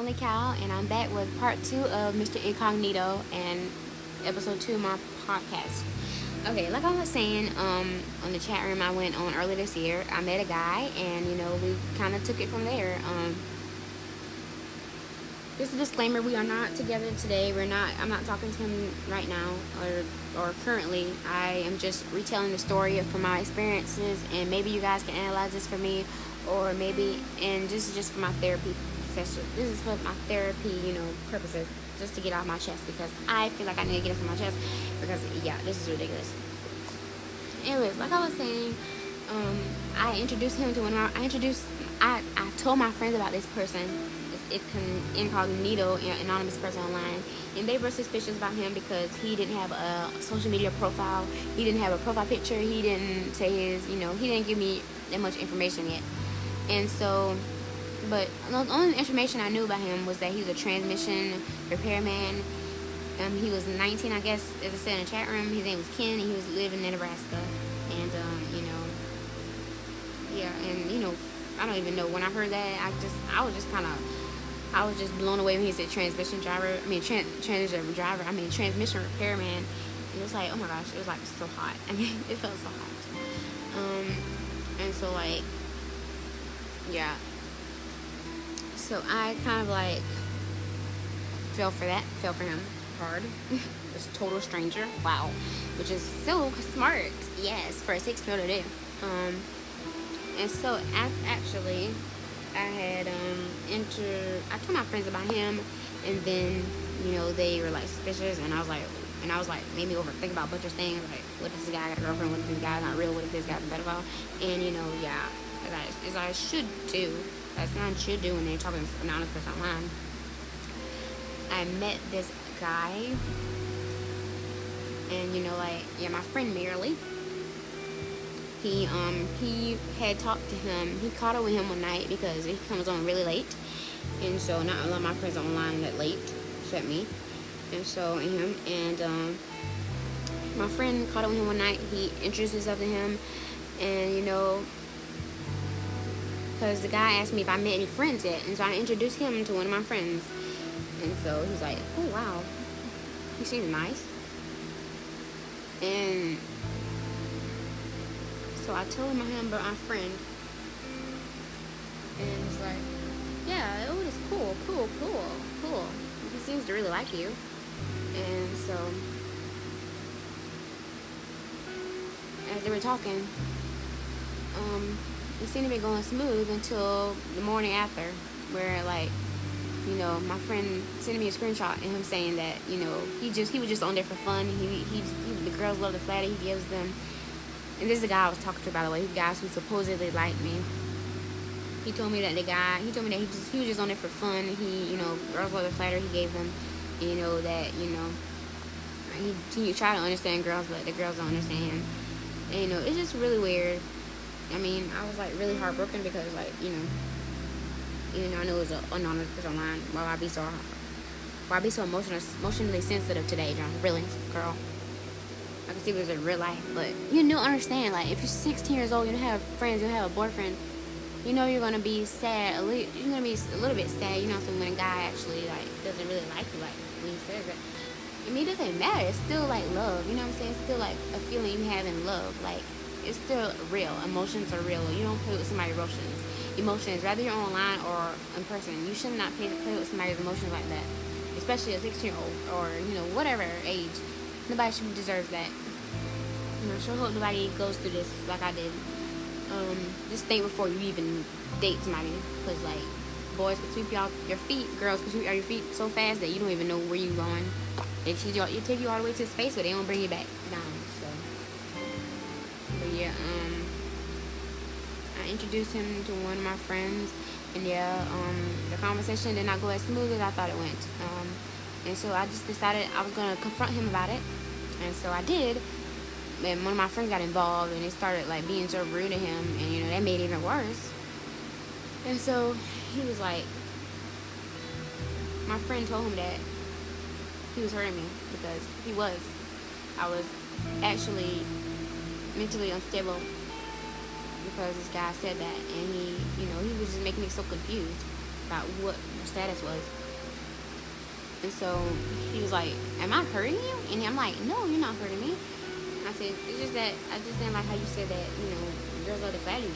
Lonely Cow, and I'm back with part two of Mr. Incognito and episode two of my podcast. Okay, like I was saying, um, on the chat room I went on earlier this year, I met a guy, and you know we kind of took it from there. Um, just a disclaimer: we are not together today. We're not. I'm not talking to him right now, or or currently. I am just retelling the story from my experiences, and maybe you guys can analyze this for me, or maybe and this is just for my therapy This is for my therapy, you know, purposes, just to get off my chest because I feel like I need to get it off my chest because yeah, this is ridiculous. Anyways, like I was saying, um, I introduced him to one of my. I introduced. I I told my friends about this person it can incognito anonymous person online and they were suspicious about him because he didn't have a social media profile he didn't have a profile picture he didn't say his you know he didn't give me that much information yet and so but the only information i knew about him was that he was a transmission repairman um, he was 19 i guess as i said in the chat room his name was ken and he was living in nebraska and um, you know yeah and you know i don't even know when i heard that i just i was just kind of I was just blown away when he said transmission driver. I mean, trans transmission driver. I mean, transmission repairman. It was like, oh my gosh, it was like so hot. I mean, it felt so hot. Um, and so like, yeah. So I kind of like fell for that. Fell for him hard. this total stranger. Wow. Which is so smart. Yes, for a six-year-old to do. Um, and so actually I had um entered. I told my friends about him, and then you know they were like suspicious, and I was like, and I was like, made me overthink about a bunch of things. Like, what if this guy got a girlfriend? What if this guy's not real? What if this guy's a pedophile? And you know, yeah, as I, as I should do, as one should do when they're talking to an honest person online. I met this guy, and you know, like, yeah, my friend Merely he um he had talked to him. He caught up with him one night because he comes on really late, and so not a lot of my friends online that late, except me. And so him and um, my friend caught up with him one night. He introduced himself to him, and you know, because the guy asked me if I met any friends yet, and so I introduced him to one of my friends. And so he's like, "Oh wow, he seems nice." And so I told him I about my friend. And he's like, yeah, oh, it's cool, cool, cool, cool. He seems to really like you. And so, as they were talking, um, it seemed to be going smooth until the morning after, where like, you know, my friend sent me a screenshot and him saying that, you know, he just he was just on there for fun. He he, he the girls love the flatter he gives them and this is the guy I was talking to, by the way. Guys who supposedly liked me. He told me that the guy, he told me that he just, he was just on it for fun. He, you know, girls love the flatter he gave them. You know, that, you know, he, he tried to understand girls, but the girls don't understand him. And, you know, it's just really weird. I mean, I was, like, really heartbroken because, like, you know, even though I know it was an anonymous person online, why I be so, why I be so emotional, emotionally sensitive today, John? Really, girl. I can see it was in real life, but you don't understand. Like, if you're 16 years old, you don't have friends, you don't have a boyfriend, you know you're gonna be sad. A little, you're gonna be a little bit sad. You know, so when a guy actually like doesn't really like you, like when he says it. I mean, it doesn't matter. It's still like love. You know what I'm saying? It's still like a feeling you have in love. Like it's still real. Emotions are real. You don't play with somebody's emotions. Emotions, whether you're online or in person, you should not play, play with somebody's emotions like that. Especially a 16 year old or you know whatever age. Nobody should deserve that. You know, sure hope nobody goes through this like I did. Um, just think before you even date somebody, because like boys can sweep you off your feet, girls can sweep you off your feet so fast that you don't even know where you're going. They you, you take you all the way to space, but they don't bring you back down. Um, I introduced him to one of my friends, and yeah, um, the conversation did not go as smooth as I thought it went. Um, and so I just decided I was gonna confront him about it, and so I did. And one of my friends got involved and it started like being so rude to him and you know that made it even worse. And so he was like my friend told him that he was hurting me because he was. I was actually mentally unstable because this guy said that and he you know he was just making me so confused about what her status was. And so he was like, Am I hurting you? And I'm like, No, you're not hurting me. I said, It's just that I just didn't like how you said that, you know, girls love the fat you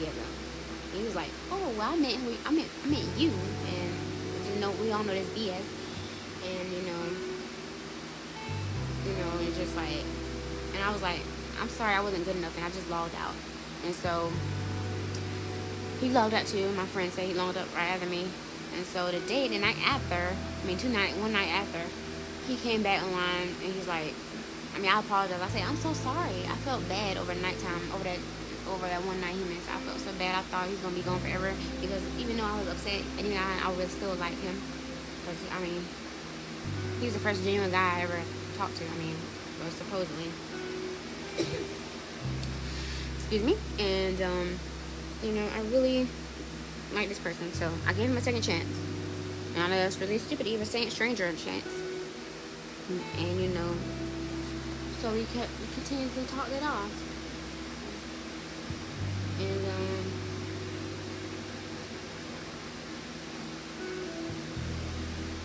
he was like, Oh, well, I meant, I meant, I meant you. And you know, we all know this BS. And, you know, you know, it's just like, and I was like, I'm sorry I wasn't good enough. And I just logged out. And so he logged out too. My friend said he logged up right after me. And so the day, the night after, I mean, two night, one night after, he came back online and he's like, I mean, I apologize. I said, I'm so sorry. I felt bad over nighttime, over that, over that one night he missed. I felt so bad. I thought he was gonna be gone forever because even though I was upset, and you know, I, I would still like him. Cause I mean, he was the first genuine guy I ever talked to. I mean, supposedly. Excuse me. And um, you know, I really like this person, so I gave him a second chance. And I know that's really stupid, even saying stranger a chance. And you know, so we kept we continuously talked it off. And um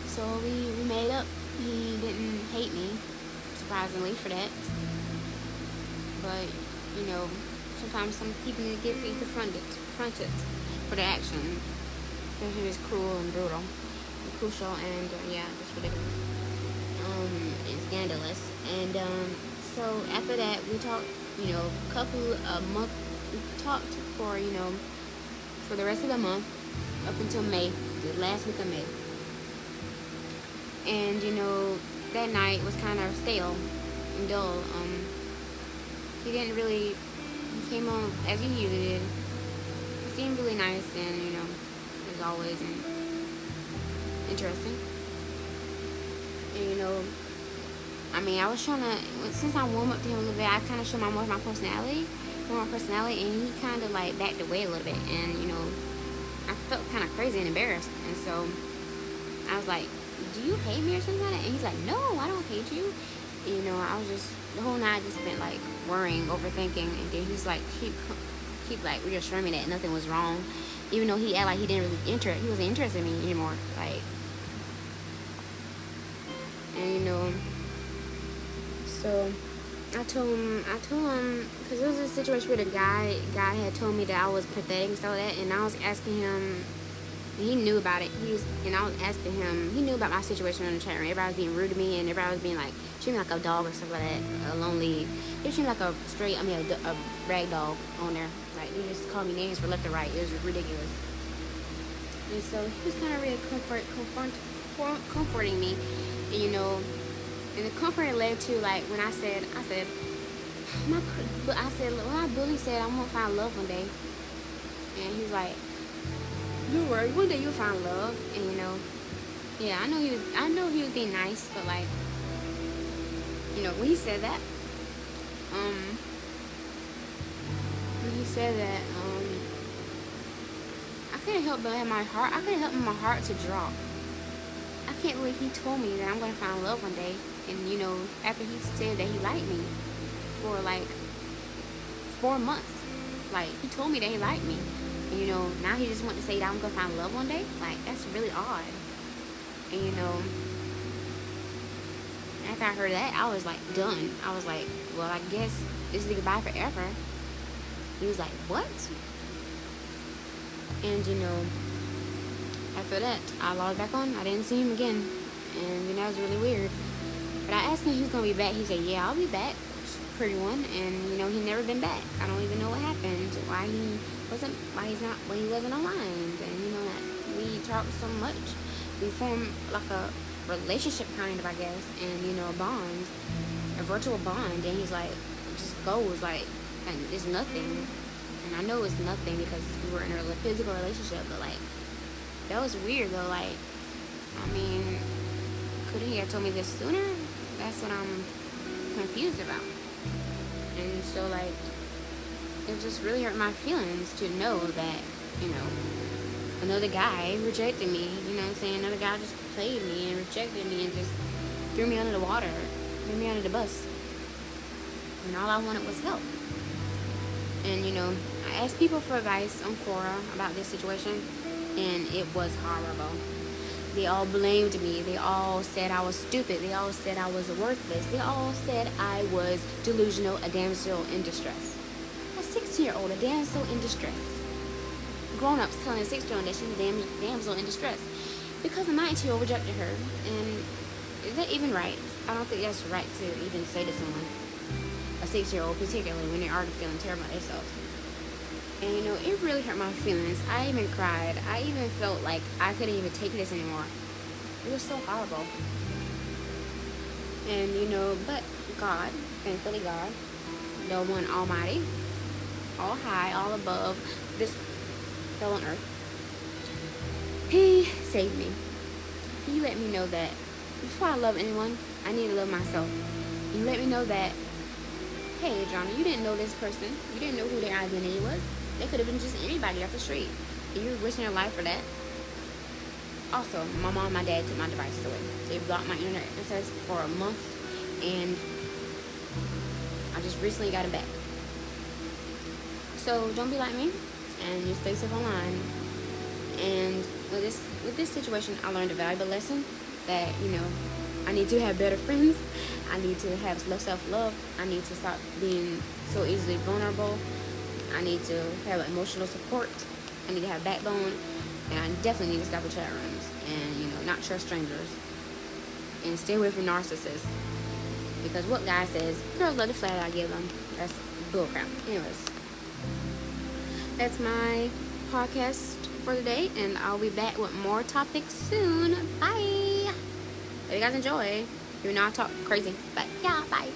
so we, we made up. He didn't hate me, surprisingly for that. But, you know, sometimes some people need to get confronted confronted for their action. Because he was cruel and brutal. And crucial and uh, yeah, just ridiculous. Um and scandalous. And um so after that we talked, you know, a couple a month we talked for, you know, for the rest of the month up until May, the last week of May. And you know, that night was kind of stale and dull. Um, he didn't really. He came on as he usually did. He seemed really nice and you know, as always, and interesting. And you know, I mean, I was trying to since I warmed up to him a little bit, I kind of showed my more of my personality, more of my personality, and he kind of like backed away a little bit, and you know, I felt kind of crazy and embarrassed, and so I was like, "Do you hate me or something like that?" And he's like, "No, I don't hate you." You know, I was just the whole night I just spent like worrying, overthinking, and then he's like, keep, keep like reassuring me that nothing was wrong, even though he acted like he didn't really inter, he wasn't interested in me anymore, like, and you know, so I told him, I told him, because it was a situation where the guy, guy had told me that I was pathetic and stuff like that, and I was asking him, he knew about it. He was, and I was asking him, he knew about my situation on the chat room. Everybody was being rude to me, and everybody was being like, treating me like a dog or something like that, a lonely, they treated me like a straight, I mean, a, a rag dog on there. Like, they just called me names for left and right. It was ridiculous. And so he was kind of really comfort, comfort, comforting me, and you know, and the comfort led to like when I said, I said, my, I said, when my bully said I'm gonna find love one day, and he's like, don't worry, one day you'll find love, and you know, yeah, I know he was, I know he was being nice, but like, you know, when he said that, um, when he said that, um, I couldn't help but have my heart, I couldn't help my heart to drop. I can't believe he told me that I'm gonna find love one day and you know after he said that he liked me for like four months like he told me that he liked me you know now he just want to say that i'm gonna find love one day like that's really odd and you know after i heard that i was like done i was like well i guess this is goodbye forever he was like what and you know after that i logged back on i didn't see him again and you know, that was really weird but I asked him he was gonna be back. He said, "Yeah, I'll be back, pretty one." And you know, he never been back. I don't even know what happened. Why he wasn't? Why he's not? Why he wasn't aligned? And you know, that we talked so much. We formed like a relationship kind of, I guess, and you know, a bond, a virtual bond. And he's like, just goes like, and it's nothing. And I know it's nothing because we were in a physical relationship, but like, that was weird though. Like, I mean, couldn't he have told me this sooner? That's what I'm confused about. And so, like, it just really hurt my feelings to know that, you know, another guy rejected me. You know what I'm saying? Another guy just played me and rejected me and just threw me under the water, threw me under the bus. And all I wanted was help. And, you know, I asked people for advice on Quora about this situation. and it was horrible. They all blamed me. They all said I was stupid. They all said I was worthless. They all said I was delusional, a damsel in distress. A 16 year old, a damsel in distress. Grown ups telling a 16 year old that she's a dam- damsel in distress because a 19 year old rejected her. And is that even right? I don't think that's right to even say to someone, a 6 year old, particularly when they're already feeling terrible about themselves. And you know, it really hurt my feelings. I even cried. I even felt like I couldn't even take this anymore. It was so horrible. And you know, but God, thankfully God, the one almighty, all high, all above this hell on earth, He saved me. He let me know that before I love anyone, I need to love myself. He let me know that, hey, Johnny, you didn't know this person. You didn't know who their identity was. They could have been just anybody off the street. You're risking your life for that. Also, my mom and my dad took my devices away. They blocked my internet access for a month, and I just recently got it back. So don't be like me, and you stay safe online. And with this with this situation, I learned a valuable lesson that you know I need to have better friends. I need to have less self love. I need to stop being so easily vulnerable I need to have emotional support. I need to have backbone. And I definitely need to stop the chat rooms and, you know, not trust strangers. And stay away from narcissists. Because what guy says, girls love the flat I give them. That's bullcrap. Anyways, that's my podcast for the day. And I'll be back with more topics soon. Bye. Hope you guys enjoy. You know I talk crazy. But yeah, bye.